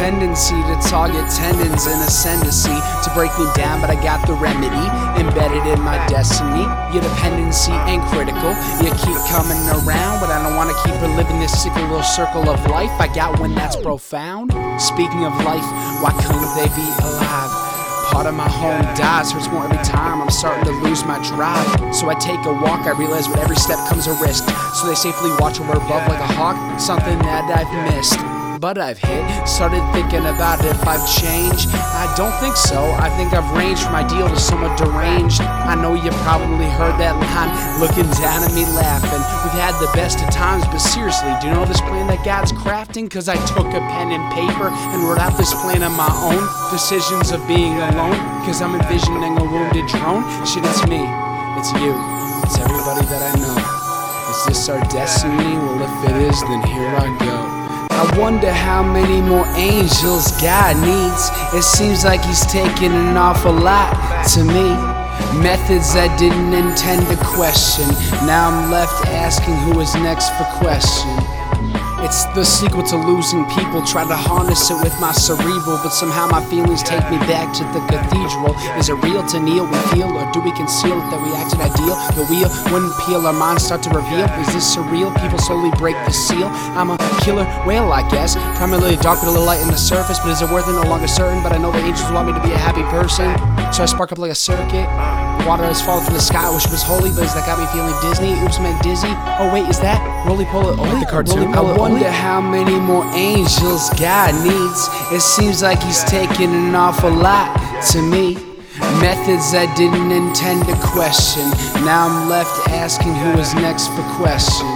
tendency to target tendons and ascendancy to break me down, but I got the remedy embedded in my destiny. Your dependency ain't critical. You keep coming around, but I don't wanna keep reliving this sick little circle of life. I got one that's profound. Speaking of life, why couldn't they be alive? Part of my home dies, hurts more every time. I'm starting to lose my drive. So I take a walk, I realize with every step comes a risk. So they safely watch over above like a hawk, something that I've missed. But I've hit, started thinking about if I've changed. I don't think so. I think I've ranged from ideal to somewhat deranged. I know you probably heard that line, looking down at me laughing. We've had the best of times, but seriously, do you know this plan that God's crafting? Cause I took a pen and paper and wrote out this plan on my own. Decisions of being alone, cause I'm envisioning a wounded drone. Shit, it's me, it's you, it's everybody that I know. Is this our destiny? Well, if it is, then here I go. I wonder how many more angels God needs. It seems like He's taking an awful lot to me. Methods I didn't intend to question. Now I'm left asking who is next for question. It's the sequel to losing people. Try to harness it with my cerebral, but somehow my feelings take me back to the cathedral. Is it real to kneel we feel, or do we conceal it that we acted ideal? The wheel wouldn't peel, our minds start to reveal. Is this surreal? People slowly break the seal. I'm a killer whale, I guess. Primarily dark with a little light in the surface, but is it worth it? No longer certain. But I know the angels want me to be a happy person, so I spark up like a circuit. Water has fallen from the sky, I wish it was holy, but is that got me feeling Disney? Oops, meant dizzy. Oh wait, is that Roly Poly? Like the oh, cartoon? Wonder how many more angels God needs. It seems like He's taking an awful lot to me. Methods I didn't intend to question. Now I'm left asking who is next for question.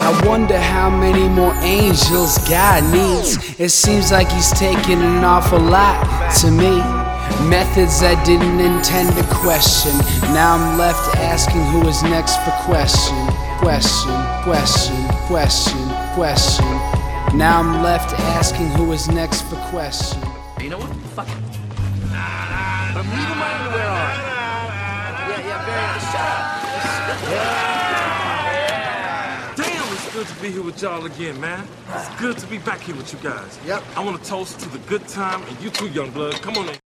I wonder how many more angels God needs. It seems like He's taking an awful lot to me. Methods I didn't intend to question. Now I'm left asking who is next for question. Question, question, question, question. Now I'm left asking who is next for question. You know what? Fuck it. But I'm leaving my underwear on. Yeah, yeah, very nice. Shut up. Yeah. Damn, it's good to be here with y'all again, man. It's good to be back here with you guys. Yep. I want to toast to the good time and you too, young blood. Come on in.